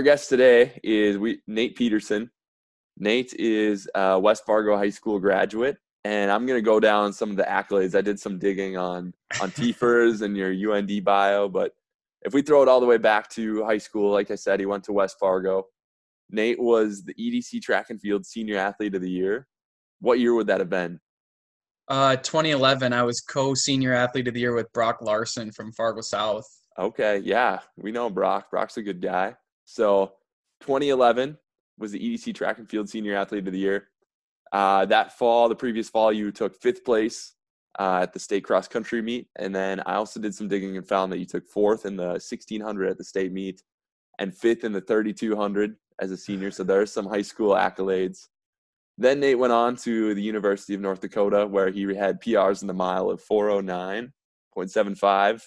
our guest today is we Nate Peterson. Nate is a West Fargo High School graduate, and I'm gonna go down some of the accolades. I did some digging on on TFRS and your UND bio, but if we throw it all the way back to high school, like I said, he went to West Fargo. Nate was the EDC track and field senior athlete of the year. What year would that have been? Uh, 2011, I was co-senior athlete of the year with Brock Larson from Fargo South. Okay, yeah, we know Brock. Brock's a good guy. So 2011 was the EDC track and field senior athlete of the year. Uh, that fall, the previous fall, you took fifth place uh, at the state cross country meet. And then I also did some digging and found that you took fourth in the 1600 at the state meet and fifth in the 3200 as a senior. So there are some high school accolades. Then Nate went on to the University of North Dakota, where he had PRs in the mile of 409.75.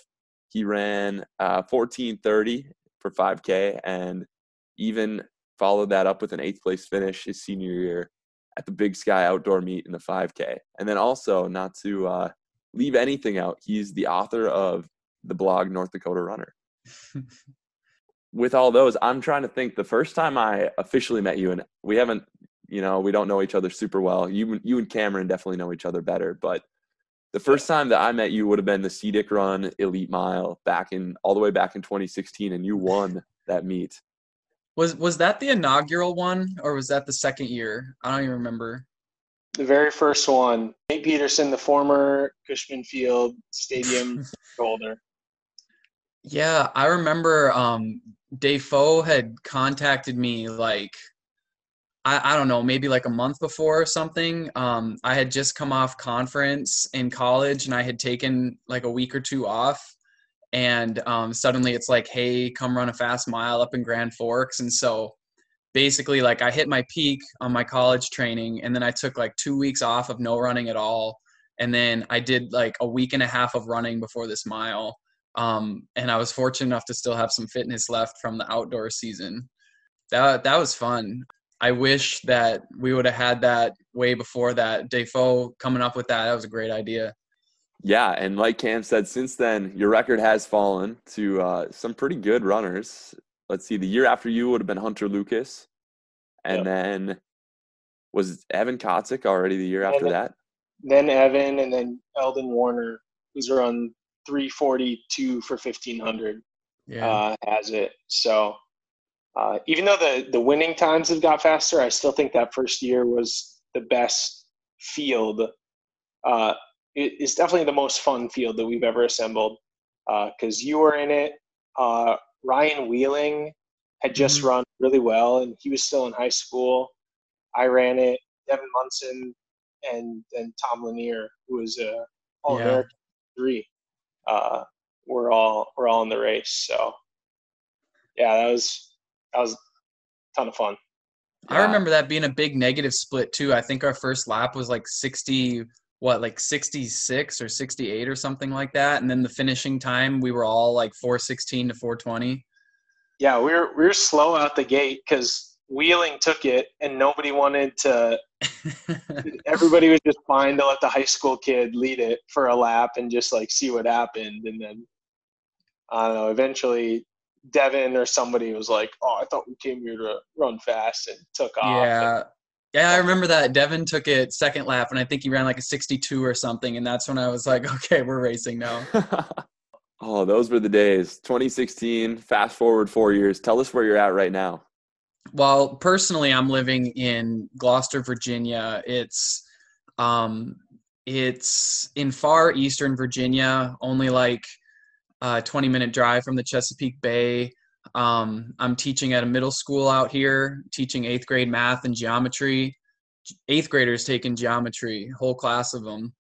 He ran uh, 1430 for 5K and even followed that up with an eighth place finish his senior year at the Big Sky Outdoor Meet in the 5K. And then also, not to uh, leave anything out, he's the author of the blog North Dakota Runner. With all those, I'm trying to think the first time I officially met you, and we haven't, you know, we don't know each other super well. You, you and Cameron definitely know each other better, but the first time that I met you would have been the CDIC Run Elite Mile back in all the way back in 2016, and you won that meet. Was was that the inaugural one, or was that the second year? I don't even remember. The very first one, Nate Peterson, the former Cushman Field Stadium holder. Yeah, I remember um, Defoe had contacted me like I, I don't know, maybe like a month before or something. Um, I had just come off conference in college and I had taken like a week or two off. And um, suddenly it's like, hey, come run a fast mile up in Grand Forks. And so basically, like, I hit my peak on my college training and then I took like two weeks off of no running at all. And then I did like a week and a half of running before this mile. Um, and I was fortunate enough to still have some fitness left from the outdoor season. That, that was fun. I wish that we would have had that way before that. Defoe coming up with that, that was a great idea. Yeah, and like Cam said, since then your record has fallen to uh, some pretty good runners. Let's see, the year after you would have been Hunter Lucas, and yep. then was Evan Kotzik already the year after then, that? Then Evan, and then Eldon Warner, who's around 342 for 1500, yeah. uh, has it. So uh, even though the the winning times have got faster, I still think that first year was the best field. Uh, it, it's definitely the most fun field that we've ever assembled because uh, you were in it. Uh, Ryan Wheeling had just mm-hmm. run really well, and he was still in high school. I ran it. Devin Munson and and Tom Lanier, who was a All American yeah. three, uh, we're all we're all in the race. So yeah, that was that was a ton of fun. I remember that being a big negative split too. I think our first lap was like 60 what like 66 or 68 or something like that and then the finishing time we were all like 416 to 420. Yeah, we were we were slow out the gate cuz Wheeling took it and nobody wanted to everybody was just fine to let the high school kid lead it for a lap and just like see what happened and then I don't know, eventually Devin or somebody was like, "Oh, I thought we came here to run fast," and took off. Yeah, and, yeah, I remember that. Devin took it second lap, and I think he ran like a 62 or something, and that's when I was like, "Okay, we're racing now." oh, those were the days. 2016. Fast forward four years. Tell us where you're at right now. Well, personally, I'm living in Gloucester, Virginia. It's um, it's in far eastern Virginia, only like uh, 20 minute drive from the Chesapeake Bay. Um, I'm teaching at a middle school out here, teaching eighth grade math and geometry. Eighth graders taking geometry, whole class of them.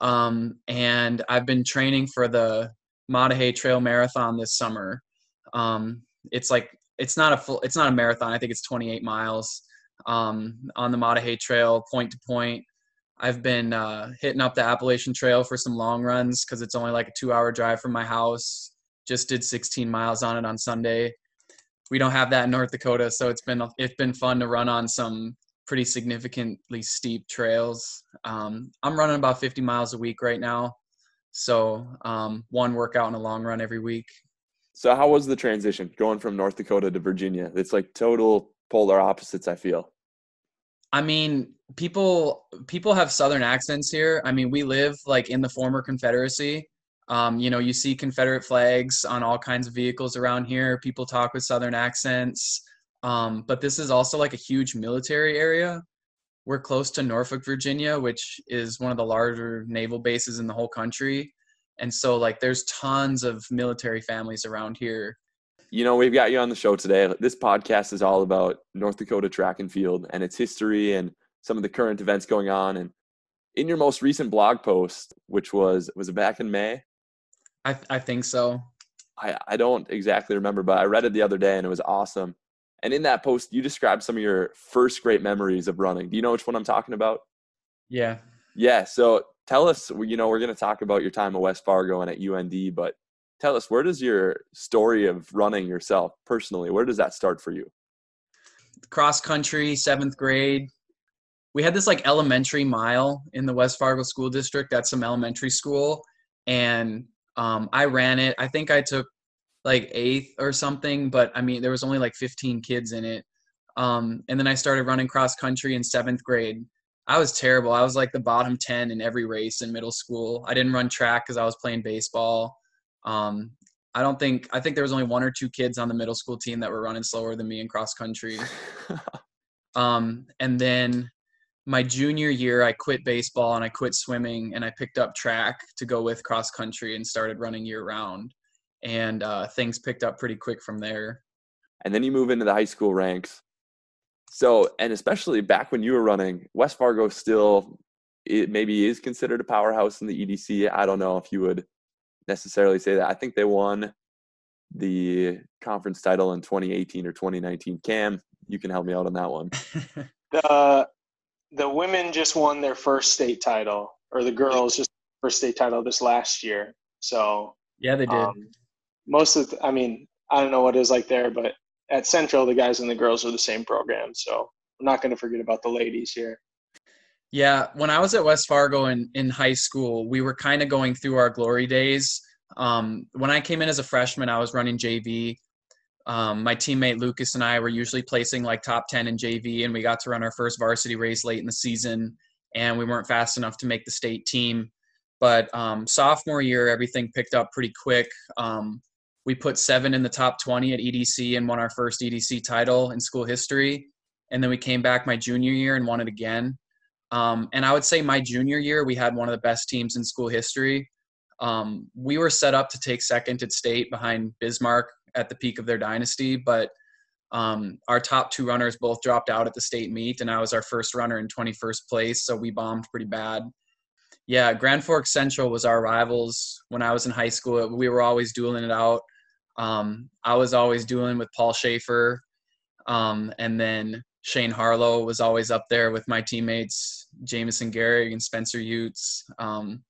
Um, and I've been training for the Dahay Trail Marathon this summer. Um, it's like it's not a full, it's not a marathon. I think it's 28 miles um, on the Dahay Trail, point to point. I've been uh, hitting up the Appalachian Trail for some long runs because it's only like a two hour drive from my house. Just did 16 miles on it on Sunday. We don't have that in North Dakota, so it's been it's been fun to run on some pretty significantly steep trails. Um, I'm running about 50 miles a week right now, so um, one workout and a long run every week. So how was the transition going from North Dakota to Virginia? It's like total polar opposites, I feel. I mean, people people have southern accents here. I mean, we live like in the former Confederacy. Um, you know, you see Confederate flags on all kinds of vehicles around here. People talk with southern accents. Um, but this is also like a huge military area. We're close to Norfolk, Virginia, which is one of the larger naval bases in the whole country. And so like there's tons of military families around here. You know, we've got you on the show today. This podcast is all about North Dakota track and field and its history and some of the current events going on. And in your most recent blog post, which was was it back in May? I I think so. I, I don't exactly remember, but I read it the other day and it was awesome. And in that post, you described some of your first great memories of running. Do you know which one I'm talking about? Yeah. Yeah. So tell us, you know, we're going to talk about your time at West Fargo and at UND, but tell us, where does your story of running yourself personally, where does that start for you? Cross country, seventh grade. We had this like elementary mile in the West Fargo School District at some elementary school. And um, I ran it. I think I took like eighth or something, but I mean, there was only like 15 kids in it. Um, and then I started running cross country in seventh grade. I was terrible. I was like the bottom 10 in every race in middle school. I didn't run track because I was playing baseball. Um, I don't think, I think there was only one or two kids on the middle school team that were running slower than me in cross country. um, and then my junior year, I quit baseball and I quit swimming and I picked up track to go with cross country and started running year round. And uh, things picked up pretty quick from there. And then you move into the high school ranks so, and especially back when you were running, West Fargo still it maybe is considered a powerhouse in the EDC. I don't know if you would necessarily say that. I think they won the conference title in 2018 or 2019. Cam, you can help me out on that one. the the women just won their first state title, or the girls just first state title this last year. So yeah, they did. Um, most of, the, I mean, I don't know what it is like there, but at Central, the guys and the girls are the same program. So I'm not going to forget about the ladies here. Yeah, when I was at West Fargo in, in high school, we were kind of going through our glory days. Um, when I came in as a freshman, I was running JV. Um, my teammate Lucas and I were usually placing like top 10 in JV, and we got to run our first varsity race late in the season, and we weren't fast enough to make the state team. But um, sophomore year, everything picked up pretty quick. Um, we put seven in the top 20 at EDC and won our first EDC title in school history. And then we came back my junior year and won it again. Um, and I would say my junior year, we had one of the best teams in school history. Um, we were set up to take second at state behind Bismarck at the peak of their dynasty, but um, our top two runners both dropped out at the state meet, and I was our first runner in 21st place, so we bombed pretty bad. Yeah, Grand Forks Central was our rivals when I was in high school. We were always dueling it out. Um, I was always dueling with Paul Schaefer, um, and then Shane Harlow was always up there with my teammates Jamison Garrig and Spencer Utes. Um,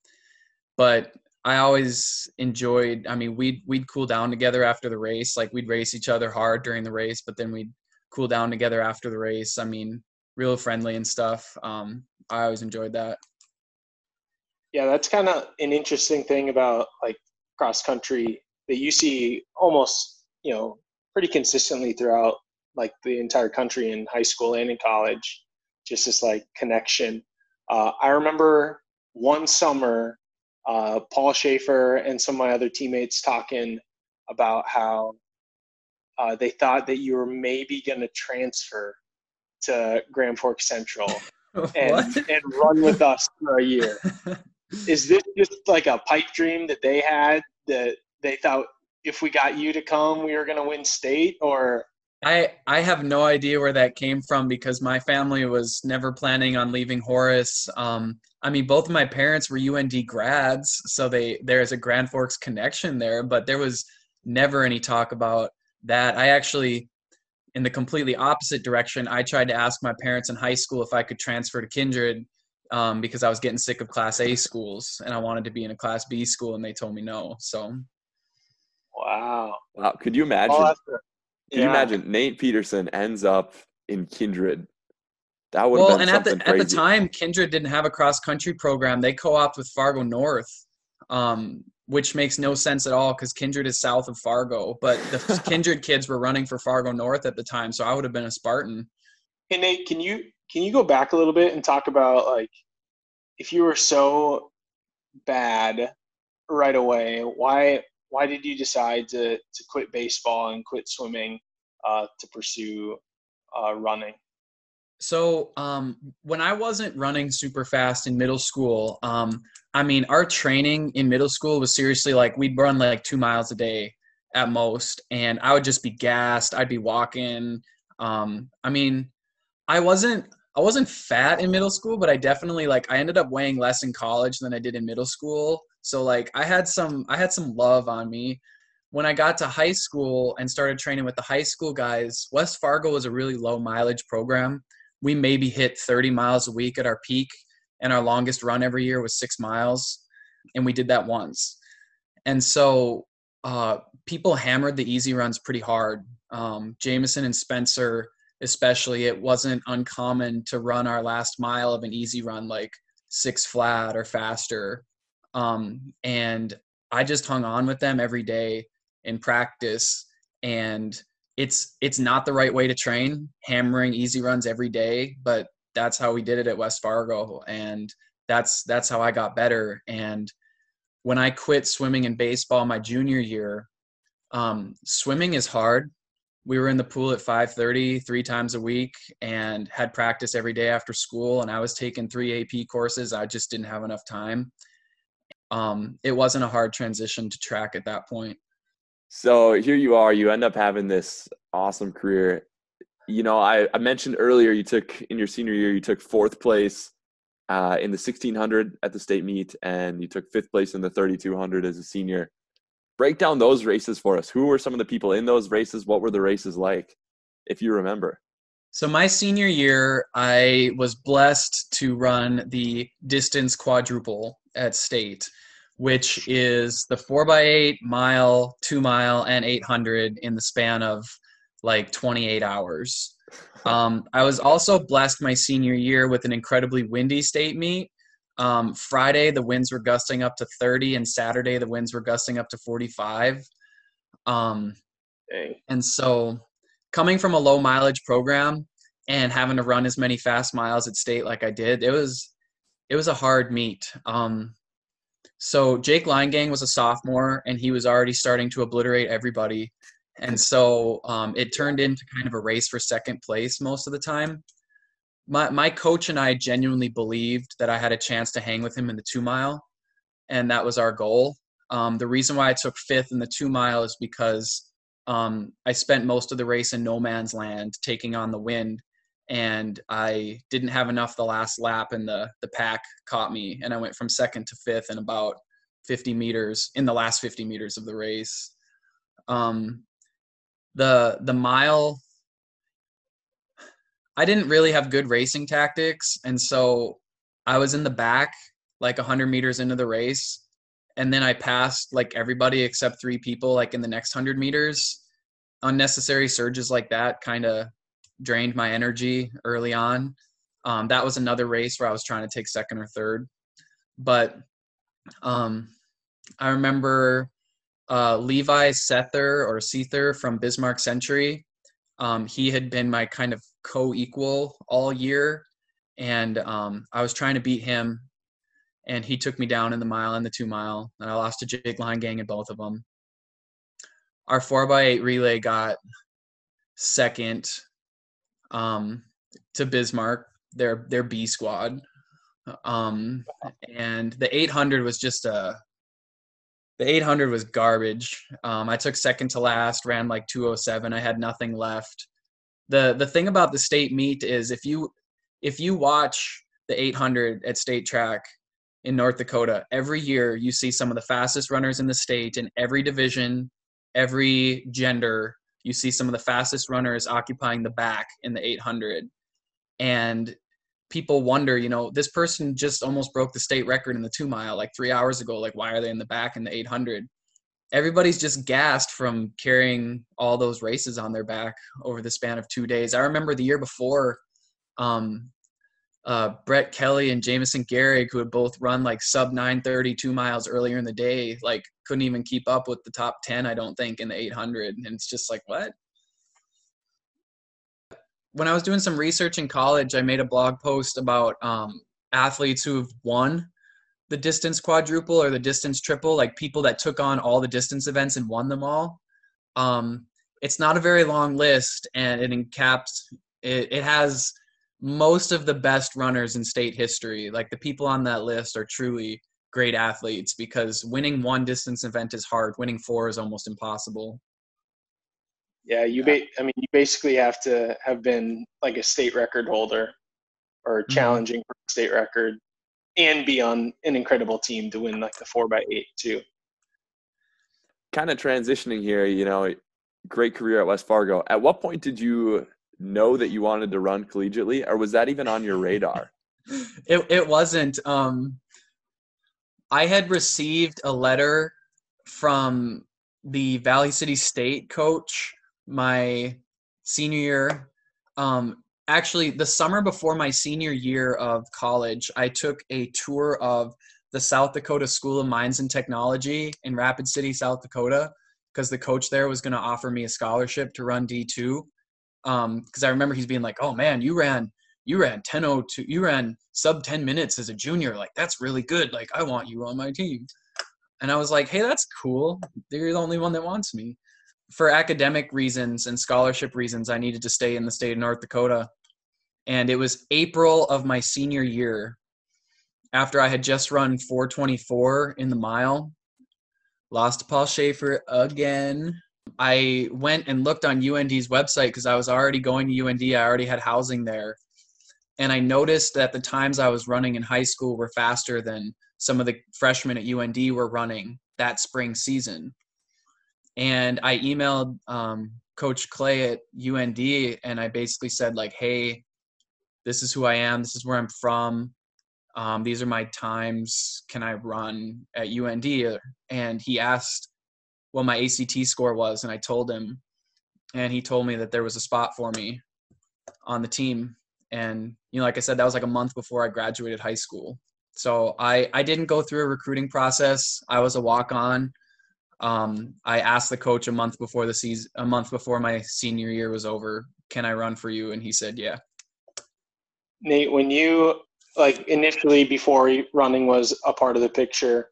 but I always enjoyed. I mean, we'd we'd cool down together after the race. Like we'd race each other hard during the race, but then we'd cool down together after the race. I mean, real friendly and stuff. Um, I always enjoyed that. Yeah, that's kind of an interesting thing about like cross country that you see almost you know pretty consistently throughout like the entire country in high school and in college just this like connection uh, i remember one summer uh, paul schaefer and some of my other teammates talking about how uh, they thought that you were maybe going to transfer to grand forks central and, and run with us for a year. Is this just like a pipe dream that they had that they thought if we got you to come, we were going to win state, or? I I have no idea where that came from because my family was never planning on leaving Horace. Um, I mean, both of my parents were UND grads, so they there's a Grand Forks connection there, but there was never any talk about that. I actually, in the completely opposite direction, I tried to ask my parents in high school if I could transfer to Kindred um, because I was getting sick of Class A schools and I wanted to be in a Class B school, and they told me no. So Wow. Wow. Could you imagine? Oh, Can you imagine Nate Peterson ends up in Kindred? That would well, and at the crazy. at the time, Kindred didn't have a cross country program. They co-opted with Fargo North. Um, which makes no sense at all because Kindred is south of Fargo, but the Kindred kids were running for Fargo North at the time, so I would have been a Spartan. Hey Nate, can you can you go back a little bit and talk about like if you were so bad right away, why why did you decide to to quit baseball and quit swimming uh, to pursue uh, running? So um, when I wasn't running super fast in middle school, um, I mean, our training in middle school was seriously like we'd run like two miles a day at most, and I would just be gassed. I'd be walking. Um, I mean, I wasn't I wasn't fat in middle school, but I definitely like I ended up weighing less in college than I did in middle school. So like I had some I had some love on me. When I got to high school and started training with the high school guys, West Fargo was a really low mileage program we maybe hit 30 miles a week at our peak and our longest run every year was six miles and we did that once. And so uh, people hammered the easy runs pretty hard. Um, jameson and spencer especially it wasn't uncommon to run our last mile of an easy run like six flat or faster. Um, and i just hung on with them every day in practice and it's it's not the right way to train hammering easy runs every day but that's how we did it at west fargo and that's that's how i got better. And when i quit swimming and baseball my junior year um, swimming is hard. We were in the pool at 5.30 three times a week and had practice every day after school and i was taking three ap courses. I just didn't have enough time. Um, it wasn't a hard transition to track at that point so here you are, you end up having this awesome career. You know, I, I mentioned earlier you took in your senior year, you took fourth place uh, in the 1600 at the state meet, and you took fifth place in the 3200 as a senior. Break down those races for us. Who were some of the people in those races? What were the races like, if you remember? So, my senior year, I was blessed to run the distance quadruple at state which is the four by eight mile, two mile, and 800 in the span of like 28 hours. Um, I was also blessed my senior year with an incredibly windy state meet. Um, Friday, the winds were gusting up to 30, and Saturday, the winds were gusting up to 45. Um, and so, coming from a low mileage program and having to run as many fast miles at state like I did, it was it was a hard meet. Um, so Jake Leingang was a sophomore, and he was already starting to obliterate everybody. And so um, it turned into kind of a race for second place most of the time. My, my coach and I genuinely believed that I had a chance to hang with him in the two mile, and that was our goal. Um, the reason why I took fifth in the two mile is because um, I spent most of the race in no man's land, taking on the wind, and I didn't have enough the last lap and the the pack caught me and I went from second to fifth in about 50 meters in the last 50 meters of the race. Um, the the mile I didn't really have good racing tactics and so I was in the back like 100 meters into the race and then I passed like everybody except three people like in the next 100 meters unnecessary surges like that kind of drained my energy early on. Um, that was another race where I was trying to take second or third. But um, I remember uh, Levi Sether or Sether from Bismarck Century. Um, he had been my kind of co-equal all year, and um, I was trying to beat him, and he took me down in the mile and the two mile, and I lost to Jake Leingang in both of them. Our four by eight relay got second um, to Bismarck, their their B squad, um, and the 800 was just a the 800 was garbage. Um, I took second to last, ran like 207. I had nothing left. the The thing about the state meet is if you if you watch the 800 at state track in North Dakota, every year you see some of the fastest runners in the state in every division, every gender, you see some of the fastest runners occupying the back in the 800 and people wonder you know this person just almost broke the state record in the two mile like three hours ago. Like why are they in the back in the 800 everybody's just gassed from carrying all those races on their back over the span of two days. I remember the year before um, uh, Brett Kelly and Jamison Garrick, who had both run like sub 930 two miles earlier in the day, like couldn't even keep up with the top 10, I don't think, in the 800. And it's just like, what? When I was doing some research in college, I made a blog post about um, athletes who have won the distance quadruple or the distance triple, like people that took on all the distance events and won them all. Um, it's not a very long list, and it encaps it, it has most of the best runners in state history. Like the people on that list are truly great athletes because winning one distance event is hard. Winning four is almost impossible. Yeah, you. Ba- I mean, you basically have to have been like a state record holder or mm-hmm. challenging for a state record, and be on an incredible team to win like the four by eight too. Kind of transitioning here, you know, great career at West Fargo. At what point did you know that you wanted to run collegiately, or was that even on your radar? it it wasn't. Um, I had received a letter from the Valley City State coach my senior year. Um, actually, the summer before my senior year of college, I took a tour of the South Dakota School of Mines and Technology in Rapid City, South Dakota, because the coach there was going to offer me a scholarship to run D2 um because i remember he's being like oh man you ran you ran 1002 you ran sub 10 minutes as a junior. Like that's really good. Like i want you on my team. And i was like hey that's cool. You're the only one that wants me. For academic reasons and scholarship reasons i needed to stay in the state of north dakota. And it was april of my senior year after i had just run 424 in the mile lost paul schaefer again I went and looked on UND's website because I was already going to UND. I already had housing there. And I noticed that the times I was running in high school were faster than some of the freshmen at UND were running that spring season. And I emailed um, Coach Clay at UND and I basically said, like, hey, this is who I am. This is where I'm from. Um, these are my times. Can I run at UND? And he asked what my ACT score was, and I told him, and he told me that there was a spot for me on the team. And you know, like I said, that was like a month before I graduated high school. So I I didn't go through a recruiting process. I was a walk on. Um, I asked the coach a month before the season, a month before my senior year was over, can I run for you? And he said, yeah. Nate, when you like initially before running was a part of the picture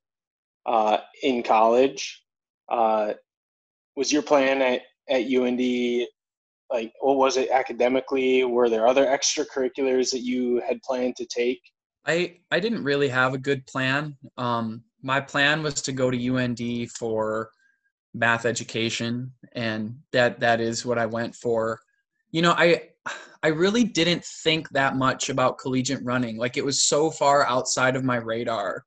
uh, in college, uh, was your plan at, at UND like what was it academically? Were there other extracurriculars that you had planned to take? I I didn't really have a good plan. Um, my plan was to go to UND for math education, and that that is what I went for. You know, I I really didn't think that much about collegiate running. Like it was so far outside of my radar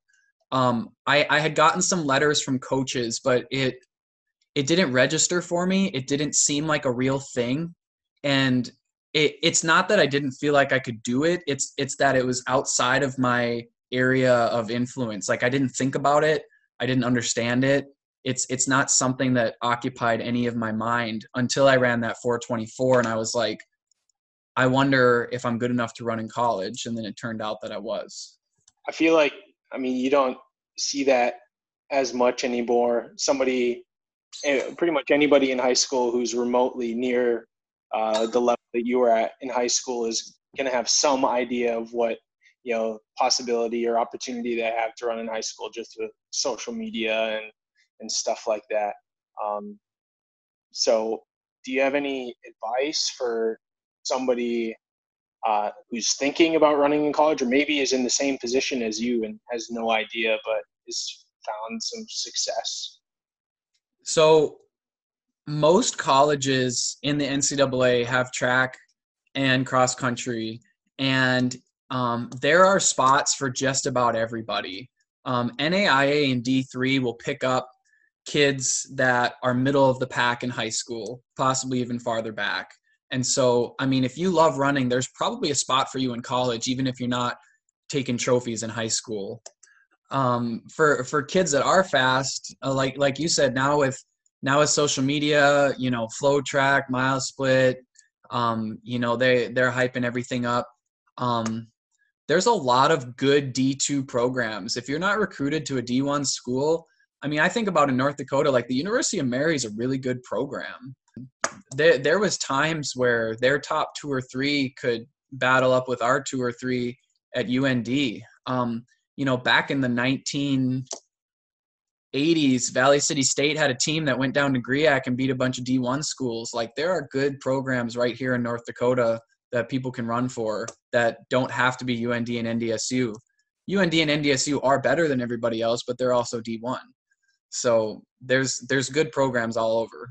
um, I, I had gotten some letters from coaches, but it it didn't register for me. It didn't seem like a real thing, and it, it's not that I didn't feel like I could do it. It's it's that it was outside of my area of influence. Like I didn't think about it. I didn't understand it. It's it's not something that occupied any of my mind until I ran that 424, and I was like, I wonder if I'm good enough to run in college. And then it turned out that I was. I feel like I mean, you don't see that as much anymore. Somebody, eh, pretty much anybody in high school who's remotely near uh, the level that you were at in high school is going to have some idea of what you know possibility or opportunity they have to run in high school just with social media and and stuff like that. Um, so, do you have any advice for somebody uh, who's thinking about running in college or maybe is in the same position as you and has no idea but has found some success? So, most colleges in the NCAA have track and cross country, and um, there are spots for just about everybody. Um, NAIA and D3 will pick up kids that are middle of the pack in high school, possibly even farther back. And so, I mean, if you love running, there's probably a spot for you in college, even if you're not taking trophies in high school. Um, for for kids that are fast, uh, like like you said, now with now with social media, you know, flow track, mile split, um, you know, they they're hyping everything up. Um, there's a lot of good D2 programs. If you're not recruited to a D1 school, I mean, I think about in North Dakota, like the University of Mary is a really good program. There, there was times where their top two or three could battle up with our two or three at UND. Um, you know, back in the 1980s, Valley City State had a team that went down to GRIAC and beat a bunch of D1 schools. Like there are good programs right here in North Dakota that people can run for that don't have to be UND and NDSU. UND and NDSU are better than everybody else, but they're also D1. So there's there's good programs all over.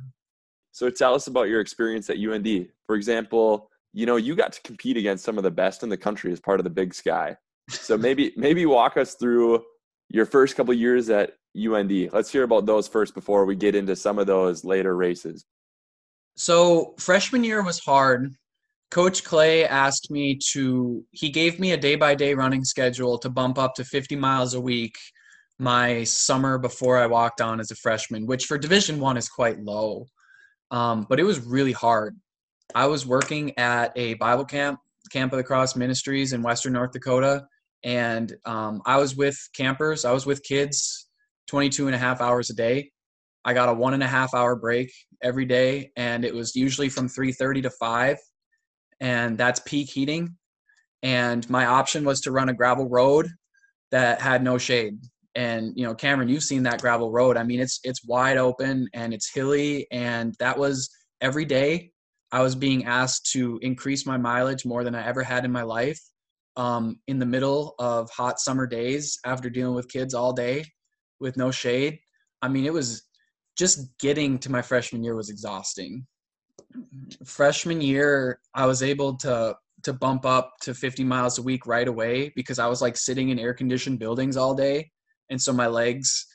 So tell us about your experience at UND. For example, you know, you got to compete against some of the best in the country as part of the Big Sky. So maybe maybe walk us through your first couple years at UND. Let's hear about those first before we get into some of those later races. So freshman year was hard. Coach Clay asked me to he gave me a day by day running schedule to bump up to 50 miles a week my summer before I walked on as a freshman, which for Division One is quite low. Um, but it was really hard. I was working at a Bible camp, Camp of the Cross Ministries in Western North Dakota, and um, I was with campers. I was with kids 22 and a half hours a day. I got a one and a half hour break every day, and it was usually from 3:30 to 5, and that's peak heating. And my option was to run a gravel road that had no shade and you know cameron you've seen that gravel road. I mean it's it's wide open and it's hilly and that was every day i was being asked to increase my mileage more than i ever had in my life um, in the middle of hot summer days after dealing with kids all day with no shade. I mean it was just getting to my freshman year was exhausting. Freshman year i was able to to bump up to 50 miles a week right away because i was like sitting in air conditioned buildings all day and so my legs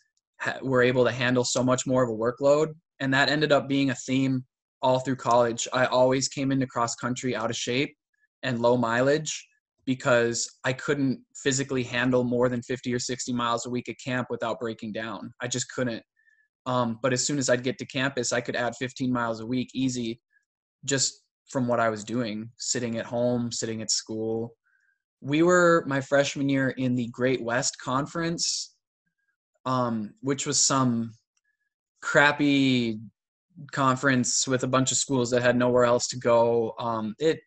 ha- were able to handle so much more of a workload. And that ended up being a theme all through college. I always came into cross country out of shape and low mileage because i couldn't physically handle more than 50 or 60 miles a week at camp without breaking down. I just couldn't. Um, but as soon as i'd get to campus i could add 15 miles a week easy just from what i was doing sitting at home sitting at school. We were my freshman year in the great west conference um, which was some crappy conference with a bunch of schools that had nowhere else to go. Um, it,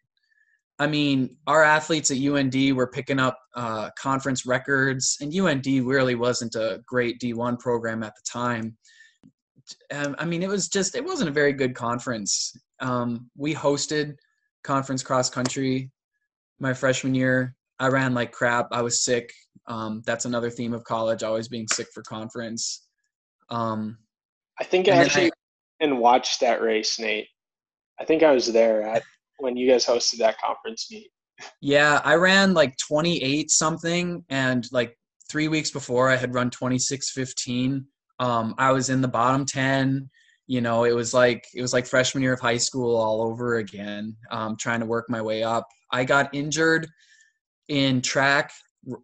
I mean, our athletes at UND were picking up uh, conference records, and UND really wasn't a great D1 program at the time. Um, I mean, it was just, it wasn't a very good conference. Um, we hosted conference cross country my freshman year. I ran like crap. I was sick. Um, that's another theme of college, always being sick for conference. Um, I think I actually I, and watched that race, Nate. I think I was there at when you guys hosted that conference meet. Yeah, I ran like 28 something, and like three weeks before I had run 26:15. Um, I was in the bottom 10. You know, it was like it was like freshman year of high school all over again. Um, trying to work my way up. I got injured in track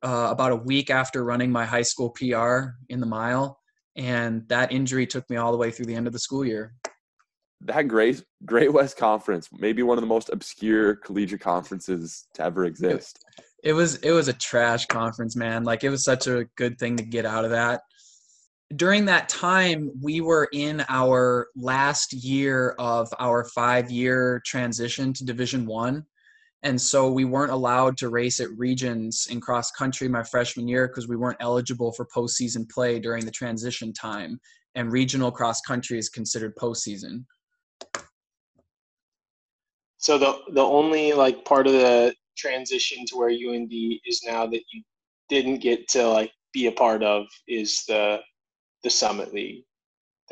uh, about a week after running my high school PR in the mile, and that injury took me all the way through the end of the school year. That great Great West Conference, maybe one of the most obscure collegiate conferences to ever exist. It, it was it was a trash conference, man. Like it was such a good thing to get out of that. During that time, we were in our last year of our five-year transition to Division One and so we weren't allowed to race at regions in cross country my freshman year because we weren't eligible for postseason play during the transition time and regional cross country is considered postseason. So the the only like part of the transition to where UND is now that you didn't get to like be a part of is the the Summit League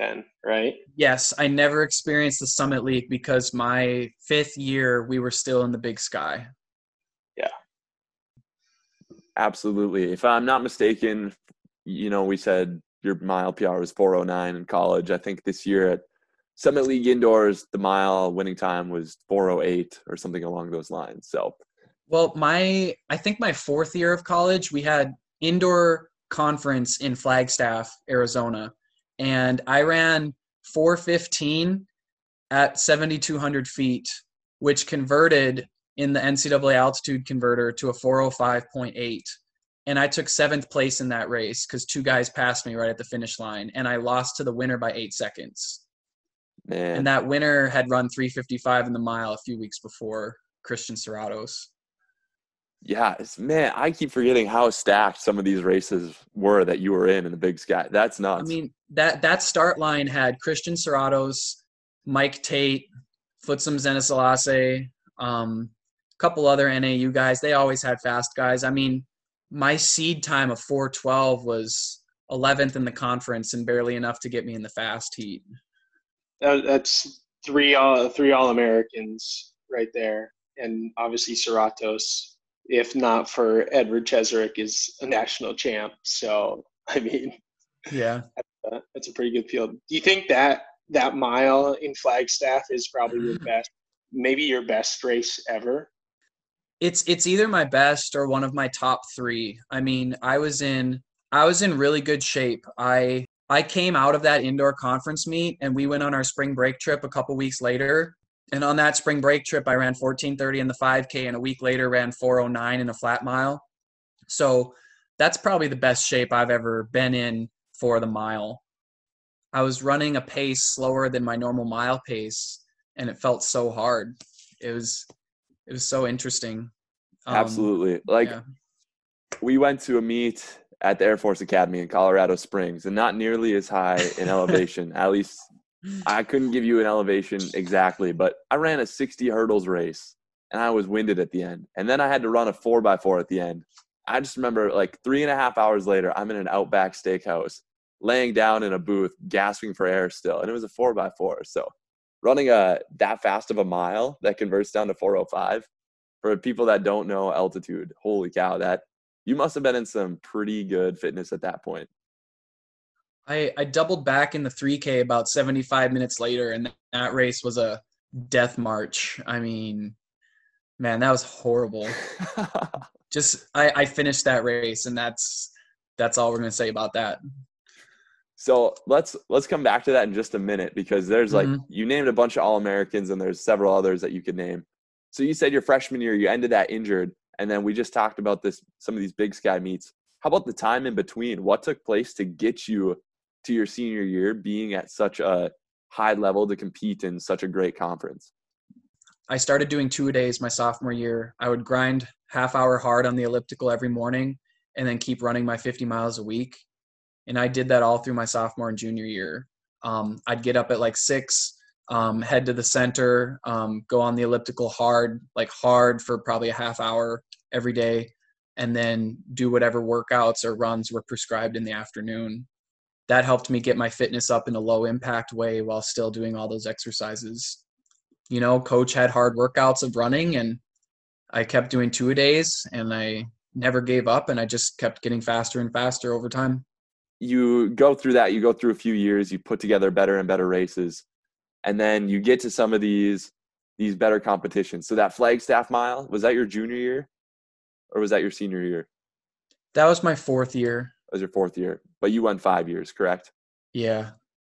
then, right? Yes, I never experienced the Summit League because my fifth year we were still in the Big Sky. Yeah. Absolutely. If I'm not mistaken, you know, we said your mile PR was 409 in college. I think this year at Summit League indoors, the mile winning time was 408 or something along those lines. So, well, my I think my fourth year of college, we had indoor conference in Flagstaff, Arizona and I ran 415 at 7,200 feet, which converted in the NCAA altitude converter to a 405.8. And I took seventh place in that race because two guys passed me right at the finish line, and I lost to the winner by eight seconds. Man. And that winner had run 355 in the mile a few weeks before Christian Soratos. Yeah, man, I keep forgetting how stacked some of these races were that you were in in the Big Sky. That's nuts. I mean, that that start line had Christian Soratos, Mike Tate, Futsum Zienasellassie, um, a couple other NAU guys. They always had fast guys. I mean, my seed time of 412 was 11th in the conference and barely enough to get me in the fast heat. That's three all three all Americans right there, and obviously Soratos if not for Edward Cheserek, is a national champ. So I mean, yeah, that's a, that's a pretty good field. Do you think that that mile in Flagstaff is probably your best, maybe your best race ever? It's it's either my best or one of my top three. I mean, I was in I was in really good shape. I I came out of that indoor conference meet and we went on our spring break trip a couple weeks later and on that spring break trip, I ran 1430 in the 5K, and a week later ran 409 in a flat mile. So that's probably the best shape I've ever been in for the mile. I was running a pace slower than my normal mile pace, and it felt so hard. It was it was so interesting. Um, Absolutely. Like yeah. we went to a meet at the Air Force Academy in Colorado Springs, and not nearly as high in elevation, at least I couldn't give you an elevation exactly, but I ran a 60 hurdles race and I was winded at the end. And then I had to run a four by four at the end. I just remember like three and a half hours later, I'm in an Outback steakhouse, laying down in a booth, gasping for air still. And it was a four by four. So running a that fast of a mile that converts down to 405 for people that don't know altitude, holy cow, that you must have been in some pretty good fitness at that point. I, I doubled back in the 3K about 75 minutes later, and that race was a death march. I mean, man, that was horrible. Just I, I finished that race, and that's that's all we're gonna say about that. So let's let's come back to that in just a minute because there's like mm-hmm. you named a bunch of All Americans and there's several others that you could name. So you said your freshman year you ended that injured, and then we just talked about this some of these big sky meets. How about the time in between? What took place to get you to your senior year being at such a high level to compete in such a great conference? I started doing two days my sophomore year. I would grind half hour hard on the elliptical every morning and then keep running my 50 miles a week. And I did that all through my sophomore and junior year. Um, I'd get up at like six, um, head to the center, um, go on the elliptical hard, like hard for probably a half hour every day, and then do whatever workouts or runs were prescribed in the afternoon that helped me get my fitness up in a low impact way while still doing all those exercises. You know, coach had hard workouts of running and I kept doing two a days and I never gave up and I just kept getting faster and faster over time. You go through that, you go through a few years, you put together better and better races. And then you get to some of these these better competitions. So that Flagstaff mile, was that your junior year or was that your senior year? That was my fourth year was your fourth year, but you won five years, correct? Yeah.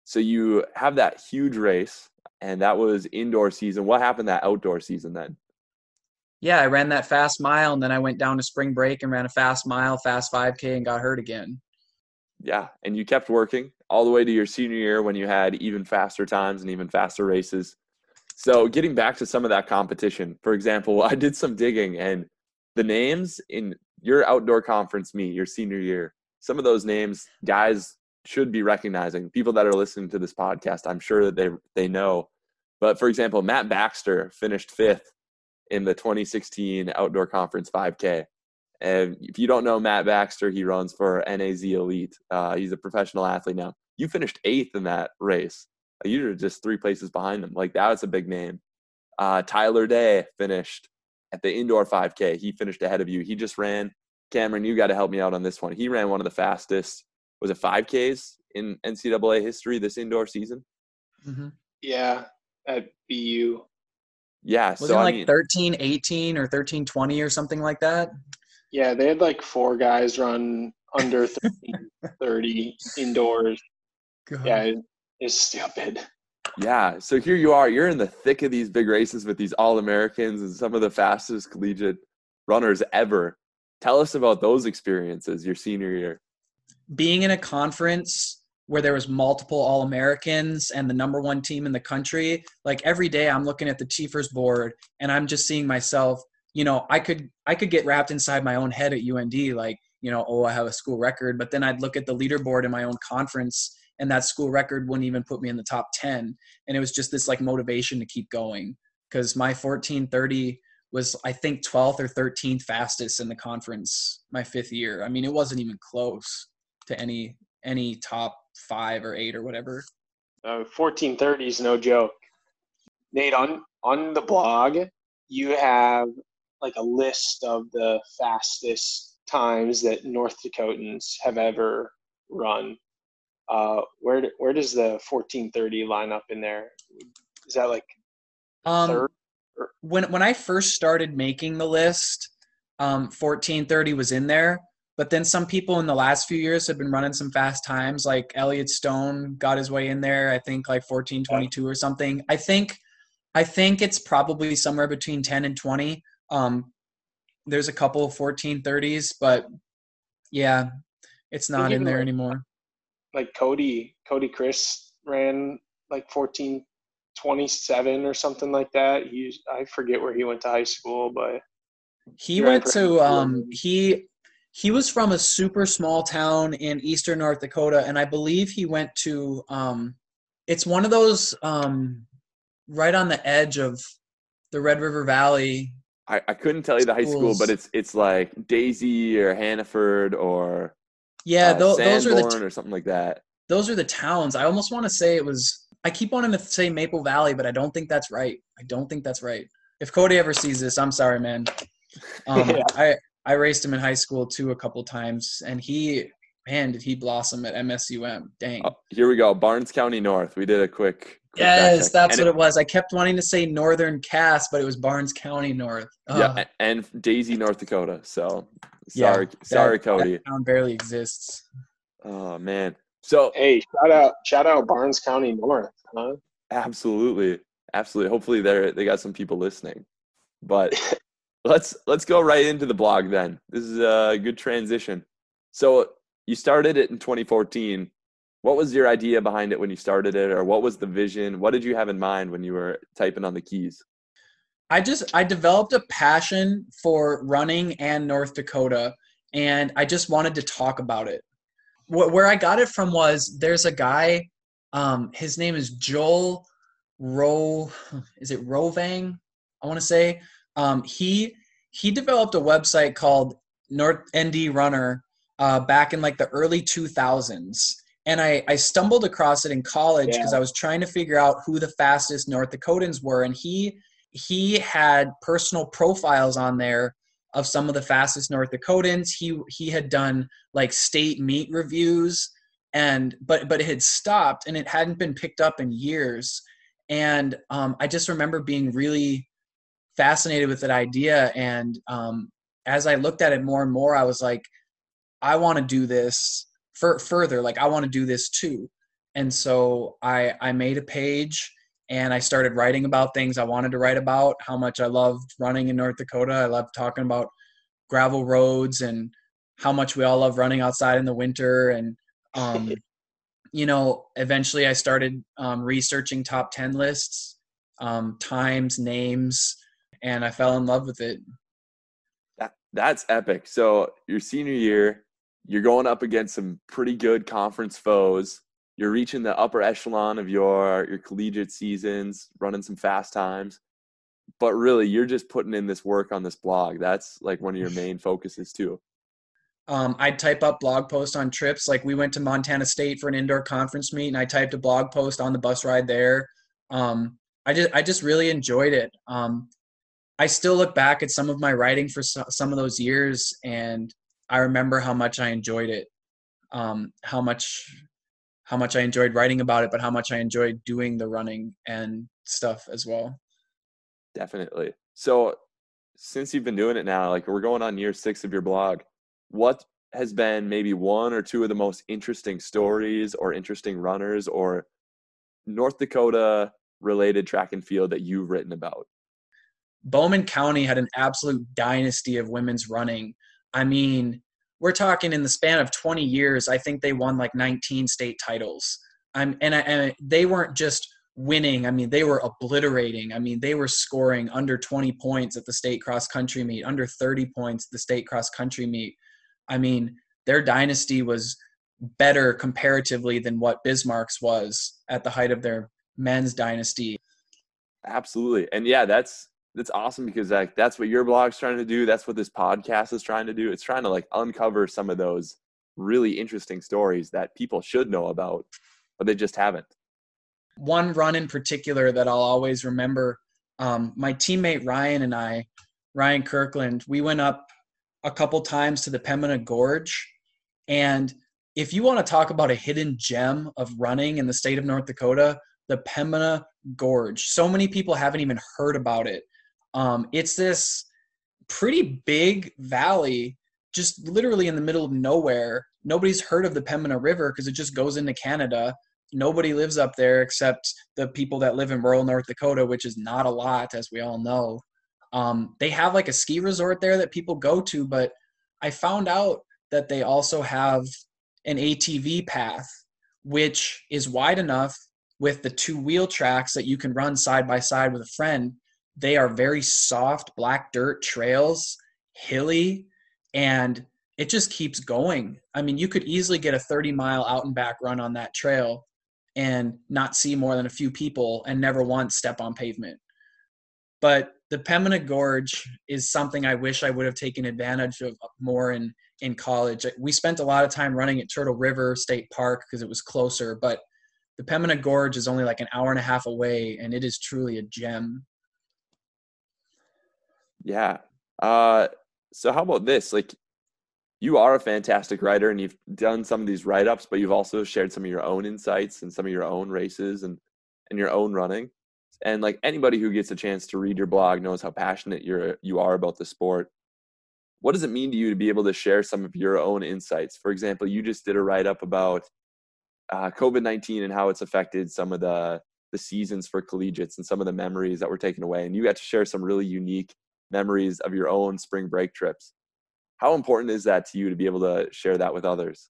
So you have that huge race, and that was indoor season. What happened that outdoor season then? Yeah, I ran that fast mile, and then I went down to spring break and ran a fast mile, fast 5K, and got hurt again. Yeah, and you kept working all the way to your senior year when you had even faster times and even faster races. So, getting back to some of that competition, for example, I did some digging, and the names in your outdoor conference meet your senior year some of those names guys should be recognizing people that are listening to this podcast i'm sure that they they know. But for example matt baxter finished fifth in the 2016 outdoor conference 5k and if you don't know matt baxter he runs for naz elite. Uh, he's a professional athlete now. You finished eighth in that race. You're just three places behind him like that was a big name. Uh, tyler day finished at the indoor 5k he finished ahead of you. He just ran Cameron, you got to help me out on this one. He ran one of the fastest, was it 5Ks in NCAA history this indoor season? Mm-hmm. Yeah, at BU. Yeah. Was so, it like I mean, 13, 18 or 13, 20 or something like that? Yeah, they had like four guys run under 13, 30 indoors. God. Yeah, it, it's stupid. yeah. So here you are. You're in the thick of these big races with these All Americans and some of the fastest collegiate runners ever. Tell us about those experiences your senior year. Being in a conference where there was multiple All Americans and the number one team in the country, like every day I'm looking at the TFRRS board and I'm just seeing myself. You know, I could I could get wrapped inside my own head at UND, like you know, oh, I have a school record, but then I'd look at the leaderboard in my own conference and that school record wouldn't even put me in the top 10 and it was just this like motivation to keep going because my 1430 was i think 12th or 13th fastest in the conference my fifth year i mean it wasn't even close to any any top five or eight or whatever uh, 1430 is no joke nate on on the blog you have like a list of the fastest times that north dakotans have ever run uh, where where does the 1430 line up in there? Is that like um, third? When when I first started making the list, um, 1430 was in there. But then some people in the last few years have been running some fast times, like Elliot Stone got his way in there. I think like 1422 or something. I think I think it's probably somewhere between 10 and 20. Um, there's a couple of 1430s, but yeah, it's not in there anymore like Cody Cody Chris ran like fourteen twenty seven or something like that. He I forget where he went to high school, but he, he went to um he he was from a super small town in eastern North Dakota, and I believe he went to um it's one of those um right on the edge of the Red River Valley. I, I couldn't tell you the high school, but it's it's like Daisy or Hannaford or yeah, uh, th- those are the t- or something like that. Those are the towns. I almost want to say it was. I keep wanting to say Maple Valley, but I don't think that's right. I don't think that's right. If Cody ever sees this, I'm sorry, man. Um, yeah. I I raced him in high school too a couple times, and he man did he blossom at MSUM. Dang. Oh, here we go, Barnes County North. We did a quick. quick yes, that's and what it, it, was. I kept wanting to say Northern Cass, but it was Barnes County North. Yeah, and Daisy, North Dakota. So Sorry, yeah, sorry, that, Cody. That town barely exists. Oh man. So hey, shout out, shout out Barnes County North, huh? Absolutely, absolutely. Hopefully, they they got some people listening. But let's let's go right into the blog then. This is a good transition. So you started it in 2014. What was your idea behind it when you started it, or what was the vision? What did you have in mind when you were typing on the keys? I just I developed a passion for running and North Dakota, and I just wanted to talk about it. Where I got it from was there's a guy, um, his name is Joel Ro, is it Rovang? I want to say um, he he developed a website called North ND Runner uh, back in like the early 2000s. And I, I stumbled across it in college because yeah. I was trying to figure out who the fastest North Dakotans were. And he he had personal profiles on there of some of the fastest North Dakotans. He he had done like state meet reviews and but but it had stopped and it hadn't been picked up in years. And um, I just remember being really fascinated with that idea. And um, as I looked at it more and more, I was like, I want to do this for further. Like I want to do this too. And so I I made a page and I started writing about things I wanted to write about, how much I loved running in North Dakota. I loved talking about gravel roads and how much we all love running outside in the winter. And, um, you know, eventually I started um, researching top 10 lists, um, times, names, and I fell in love with it. That, that's epic. So, your senior year, you're going up against some pretty good conference foes you're reaching the upper echelon of your your collegiate seasons, running some fast times. But really, you're just putting in this work on this blog. That's like one of your main focuses too. Um, I'd type up blog posts on trips. Like we went to Montana State for an indoor conference meet, and I typed a blog post on the bus ride there. Um, I just I just really enjoyed it. Um, I still look back at some of my writing for some of those years, and I remember how much I enjoyed it. Um, how much how much I enjoyed writing about it, but how much I enjoyed doing the running and stuff as well. Definitely. So, since you've been doing it now, like we're going on year six of your blog, what has been maybe one or two of the most interesting stories or interesting runners or North Dakota related track and field that you've written about? Bowman County had an absolute dynasty of women's running. I mean, we're talking in the span of 20 years, I think they won like 19 state titles. I'm, and, I, and they weren't just winning. I mean, they were obliterating. I mean, they were scoring under 20 points at the state cross country meet, under 30 points at the state cross country meet. I mean, their dynasty was better comparatively than what Bismarck's was at the height of their men's dynasty. Absolutely. And yeah, that's that's awesome because like that's what your blog's trying to do. That's what this podcast is trying to do. It's trying to like uncover some of those really interesting stories that people should know about, but they just haven't. One run in particular that I'll always remember. Um, my teammate Ryan and I, Ryan Kirkland, we went up a couple times to the Pembina Gorge, and if you want to talk about a hidden gem of running in the state of North Dakota, the Pembina Gorge. So many people haven't even heard about it. Um, it's this pretty big valley, just literally in the middle of nowhere. Nobody's heard of the Pembina River because it just goes into Canada. Nobody lives up there except the people that live in rural North Dakota, which is not a lot, as we all know. Um, they have like a ski resort there that people go to, but I found out that they also have an ATV path, which is wide enough with the two wheel tracks that you can run side by side with a friend. They are very soft black dirt trails, hilly, and it just keeps going. I mean, you could easily get a 30 mile out and back run on that trail and not see more than a few people and never once step on pavement. But the Pembina Gorge is something I wish I would have taken advantage of more in in college. We spent a lot of time running at Turtle River State Park because it was closer, but the Pembina Gorge is only like an hour and a half away, and it is truly a gem. Yeah. Uh, so how about this? Like, you are a fantastic writer, and you've done some of these write ups, but you've also shared some of your own insights and some of your own races and and your own running. And like anybody who gets a chance to read your blog knows how passionate you're you are about the sport what does it mean to you to be able to share some of your own insights? For example, you just did a write up about uh, COVID 19 and how it's affected some of the, the seasons for collegiates and some of the memories that were taken away. And you got to share some really unique memories of your own spring break trips. How important is that to you to be able to share that with others?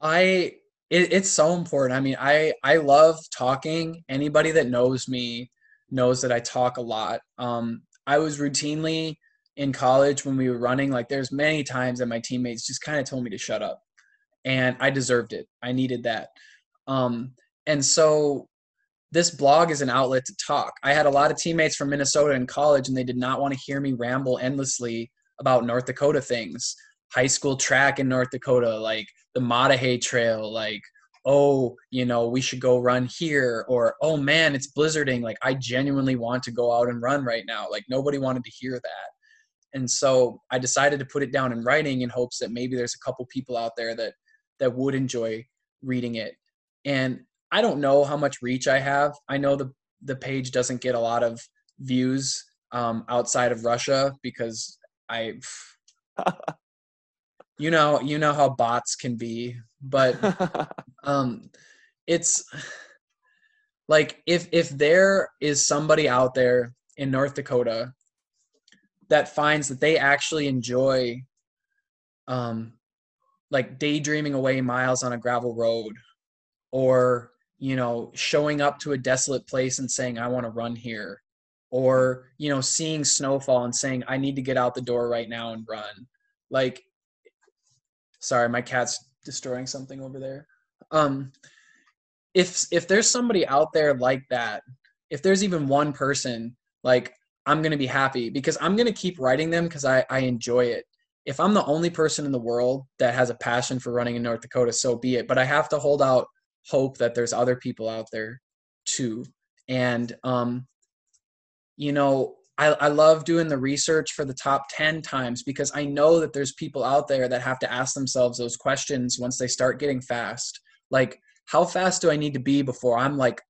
I it, it's so important. I mean, I I love talking. Anybody that knows me knows that I talk a lot. Um, I was routinely in college when we were running, like there's many times that my teammates just kind of told me to shut up. And I deserved it. I needed that. Um, and so this blog is an outlet to talk. I had a lot of teammates from Minnesota in college, and they did not want to hear me ramble endlessly about North Dakota things, high school track in North Dakota, like the Maah Trail, like oh, you know, we should go run here, or oh man, it's blizzarding. Like I genuinely want to go out and run right now. Like nobody wanted to hear that. And so I decided to put it down in writing in hopes that maybe there's a couple people out there that that would enjoy reading it. And I don't know how much reach I have. I know the the page doesn't get a lot of views um, outside of Russia because I, you know, you know how bots can be. But um, it's like if if there is somebody out there in North Dakota that finds that they actually enjoy um like daydreaming away miles on a gravel road or you know showing up to a desolate place and saying i want to run here or you know seeing snowfall and saying i need to get out the door right now and run like sorry my cat's destroying something over there um if if there's somebody out there like that if there's even one person like I'm to be happy because I'm to keep writing them because I, I enjoy it. If I'm the only person in the world that has a passion for running in North Dakota, so be it. But I have to hold out hope that there's other people out there too. And, um, you know, I, I love doing the research for the top 10 times because I know that there's people out there that have to ask themselves those questions once they start getting fast. Like, how fast do I need to be before I'm like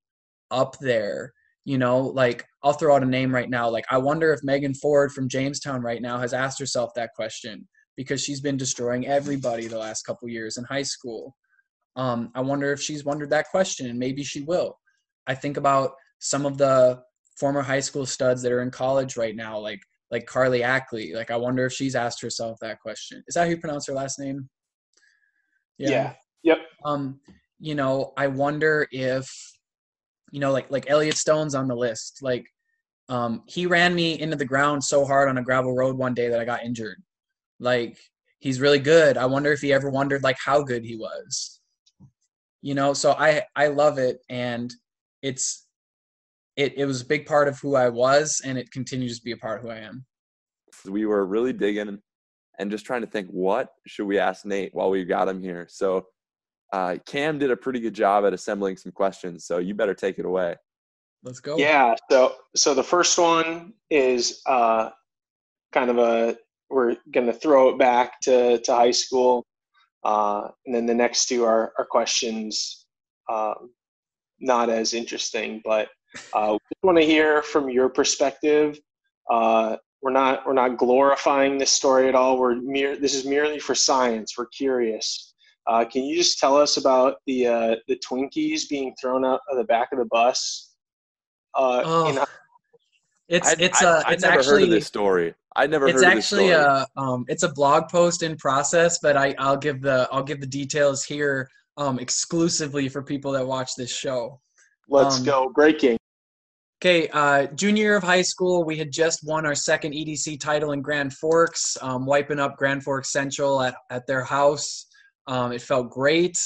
up there? You know, like I'll throw out a name right now. Like I wonder if Megan Ford from Jamestown right now has asked herself that question because she's been destroying everybody the last couple years in high school. Um, I wonder if she's wondered that question, and maybe she will. I think about some of the former high school studs that are in college right now, like like Carly Ackley. Like I wonder if she's asked herself that question. Is that how you pronounce her last name? Yeah. yeah. Yep. Um, you know, I wonder if, you know, like like Elliot Stone's on the list. Like, um, he ran me into the ground so hard on a gravel road one day that I got injured. Like, he's really good. I wonder if he ever wondered like how good he was. You know, so I I love it and it's it it was a big part of who I was and it continues to be a part of who I am. We were really digging and just trying to think what should we ask Nate while we got him here. So uh, Cam did a pretty good job at assembling some questions, so you better take it away. Let's go. Yeah. So so the first one is uh, kind of a we're going to throw it back to to high school, uh, and then the next two are are questions um, not as interesting, but uh, we want to hear from your perspective. Uh, we're not we're not glorifying this story at all. We're mere this is merely for science. We're curious. Uh, can you just tell us about the uh, the Twinkies being thrown out of the back of the bus? Uh, oh. In- it's I, it's uh, I, it's never actually heard of this story. I never it's heard actually a um it's a blog post in process, but I I'll give the I'll give the details here um exclusively for people that watch this show. Let's um, go breaking. Okay, uh, junior year of high school, we had just won our second EDC title in Grand Forks, um, wiping up Grand Forks Central at, at their house. Um, it felt great.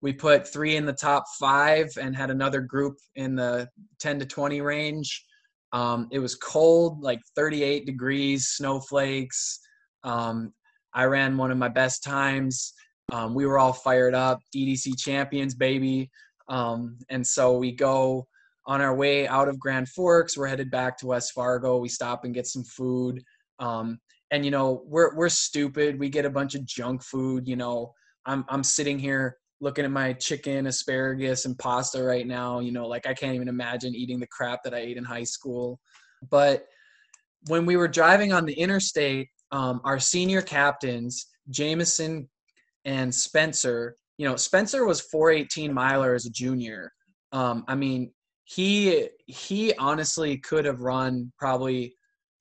We put three in the top five and had another group in the 10 to 20 range. Um, it was cold, like 38 degrees, snowflakes. Um, I ran one of my best times. Um, we were all fired up, EDC champions, baby. Um, and so we go on our way out of Grand Forks. We're headed back to West Fargo. We stop and get some food. Um, and you know, we're we're stupid. We get a bunch of junk food. You know, I'm I'm sitting here looking at my chicken, asparagus, and pasta right now. You know, like I can't even imagine eating the crap that I ate in high school. But when we were driving on the interstate, um, our senior captains, Jameson and Spencer, you know, Spencer was 418 miler as a junior. Um, I mean, he he honestly could have run probably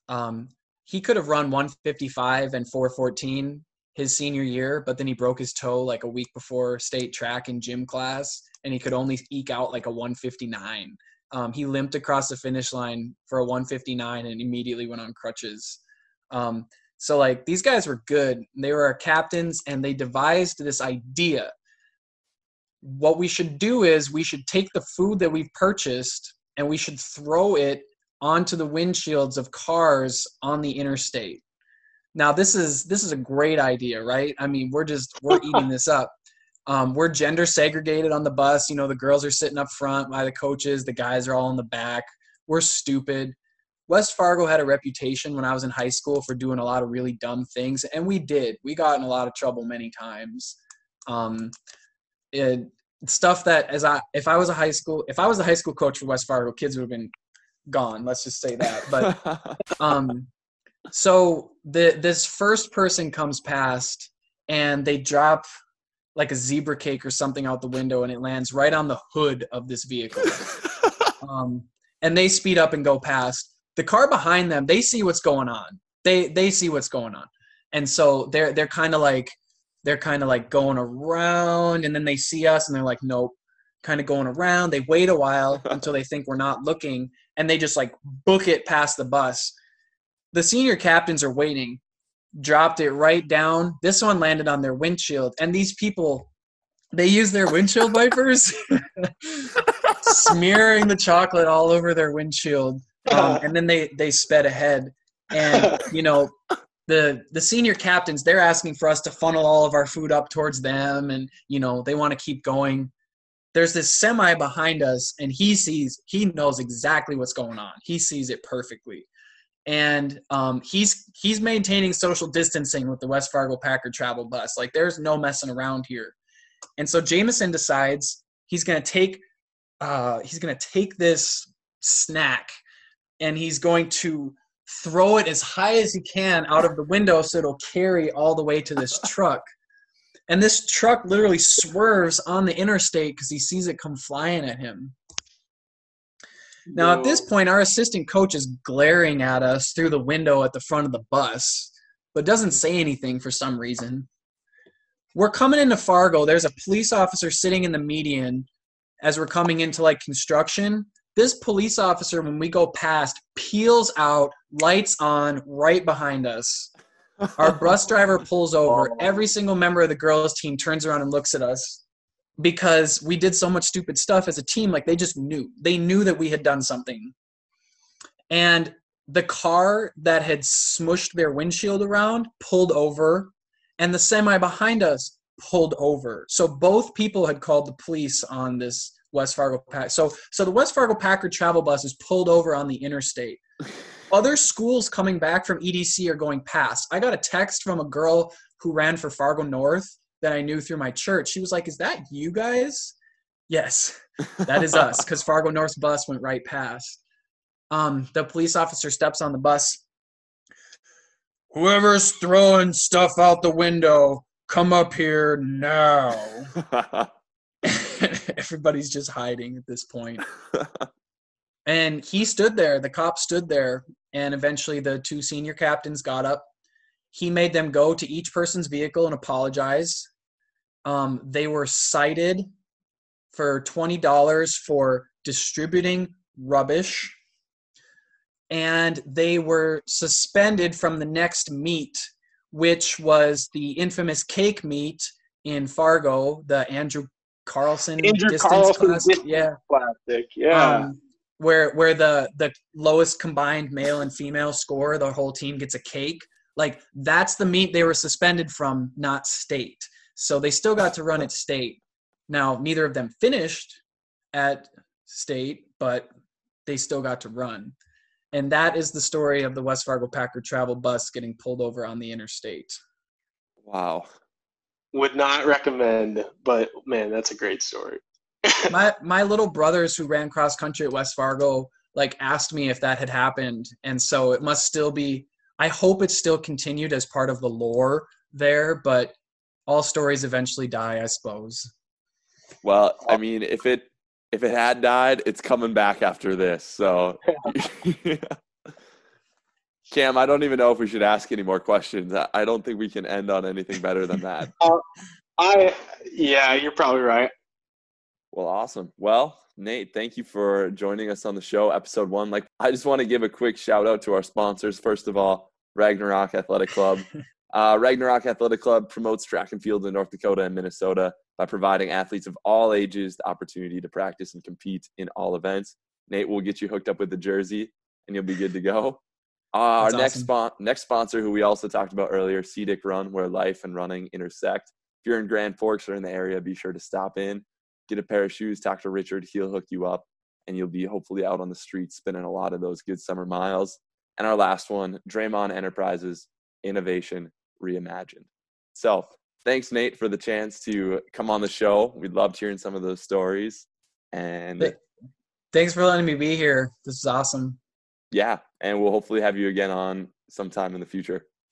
um, he could have run 155 and 414 his senior year, but then he broke his toe like a week before state track and gym class, and he could only eke out like a 159. Um, he limped across the finish line for a 159 and immediately went on crutches. Um, so like these guys were good. They were our captains, and they devised this idea what we should do is we should take the food that we've purchased and we should throw it onto the windshields of cars on the interstate. Now this is this is a great idea, right? I mean, we're just we're eating this up. Um, we're gender segregated on the bus. You know, the girls are sitting up front by the coaches, the guys are all in the back. We're stupid. West Fargo had a reputation when I was in high school for doing a lot of really dumb things, and we did. We got in a lot of trouble many times. Um, it, stuff that as I if I was a high school if I was a high school coach for West Fargo, kids would have been gone. Let's just say that. But um, so the this first person comes past and they drop like a zebra cake or something out the window and it lands right on the hood of this vehicle. um, and they speed up and go past. The car behind them, they see what's going on. They they see what's going on. And so they're they're kind of like they're kind of like going around and then they see us and they're like nope kind of going around they wait a while until they think we're not looking and they just like book it past the bus the senior captains are waiting. Dropped it right down. This one landed on their windshield. And these people they use their windshield wipers smearing the chocolate all over their windshield. Um, and then they they sped ahead. And you know the the senior captains they're asking for us to funnel all of our food up towards them. And you know they want to keep going. There's this semi behind us and he sees he knows exactly what's going on. He sees it perfectly and um, he's he's maintaining social distancing with the west fargo packer travel bus like there's no messing around here and so jameson decides he's to take uh, he's going to take this snack and he's going to throw it as high as he can out of the window so it'll carry all the way to this truck. And this truck literally swerves on the interstate because he sees it come flying at him. Now, at this point, our assistant coach is glaring at us through the window at the front of the bus, but doesn't say anything for some reason. We're coming into Fargo. There's a police officer sitting in the median as we're coming into like construction. This police officer, when we go past, peels out, lights on, right behind us. Our bus driver pulls over. Every single member of the girls' team turns around and looks at us because we did so much stupid stuff as a team. Like they just knew. They knew that we had done something. And the car that had smushed their windshield around pulled over, and the semi behind us pulled over. So both people had called the police on this West Fargo Pack. So so the West Fargo Packer travel bus is pulled over on the interstate. Other schools coming back from EDC are going past. I got a text from a girl who ran for Fargo North that I knew through my church. She was like, "Is that you guys?" Yes, that is us because Fargo North's bus went right past. Um, the police officer steps on the bus. Whoever's throwing stuff out the window, come up here now. Everybody's just hiding at this point. and he stood there, the cop stood there, and eventually the two senior captains got up. He made them go to each person's vehicle and apologize. Um, they were cited for $20 for distributing rubbish and they were suspended from the next meet, which was the infamous cake meet in Fargo, the Andrew Carlson Andrew distance Carlson class. distance yeah, classic. Yeah. um, where where the the lowest combined male and female score, the whole team gets a cake. Like that's the meet they were suspended from, not state. So they still got to run at state. Now neither of them finished at state, but they still got to run. And that is the story of the West Fargo Packer travel bus getting pulled over on the interstate. wow. Would not recommend, but man, that's a great story. my my little brothers who ran cross country at West Fargo like asked me if that had happened, and so it must still be. I hope it's still continued as part of the lore there, but all stories eventually die, I suppose. Well, I mean, if it if it had died, it's coming back after this. So, Cam, I don't even know if we should ask any more questions. I- I don't think we can end on anything better than that. Uh, I yeah, you're probably right. Well, awesome. Well, Nate, thank you for joining us on the show, episode one. Like, I just want to give a quick shout out to our sponsors. First of all, Ragnarok Athletic Club. Uh, Ragnarok Athletic Club promotes track and field in North Dakota and Minnesota by providing athletes of all ages the opportunity to practice and compete in all events. Nate will get you hooked up with the jersey, and you'll be good to go. Uh, our next awesome. spon- next sponsor, who we also talked about earlier, CDIC Run, where life and running intersect. If you're in Grand Forks or in the area, be sure to stop in, get a pair of shoes, talk to Richard. He'll hook you up, and you'll be hopefully out on the streets spinning a lot of those good summer miles. And our last one, Draymond Enterprises, Innovation Reimagined. So thanks, Nate, for the chance to come on the show. We loved hearing some of those stories. And Thanks for letting me be here. This is awesome. yeah, and we'll hopefully have you again on sometime in the future.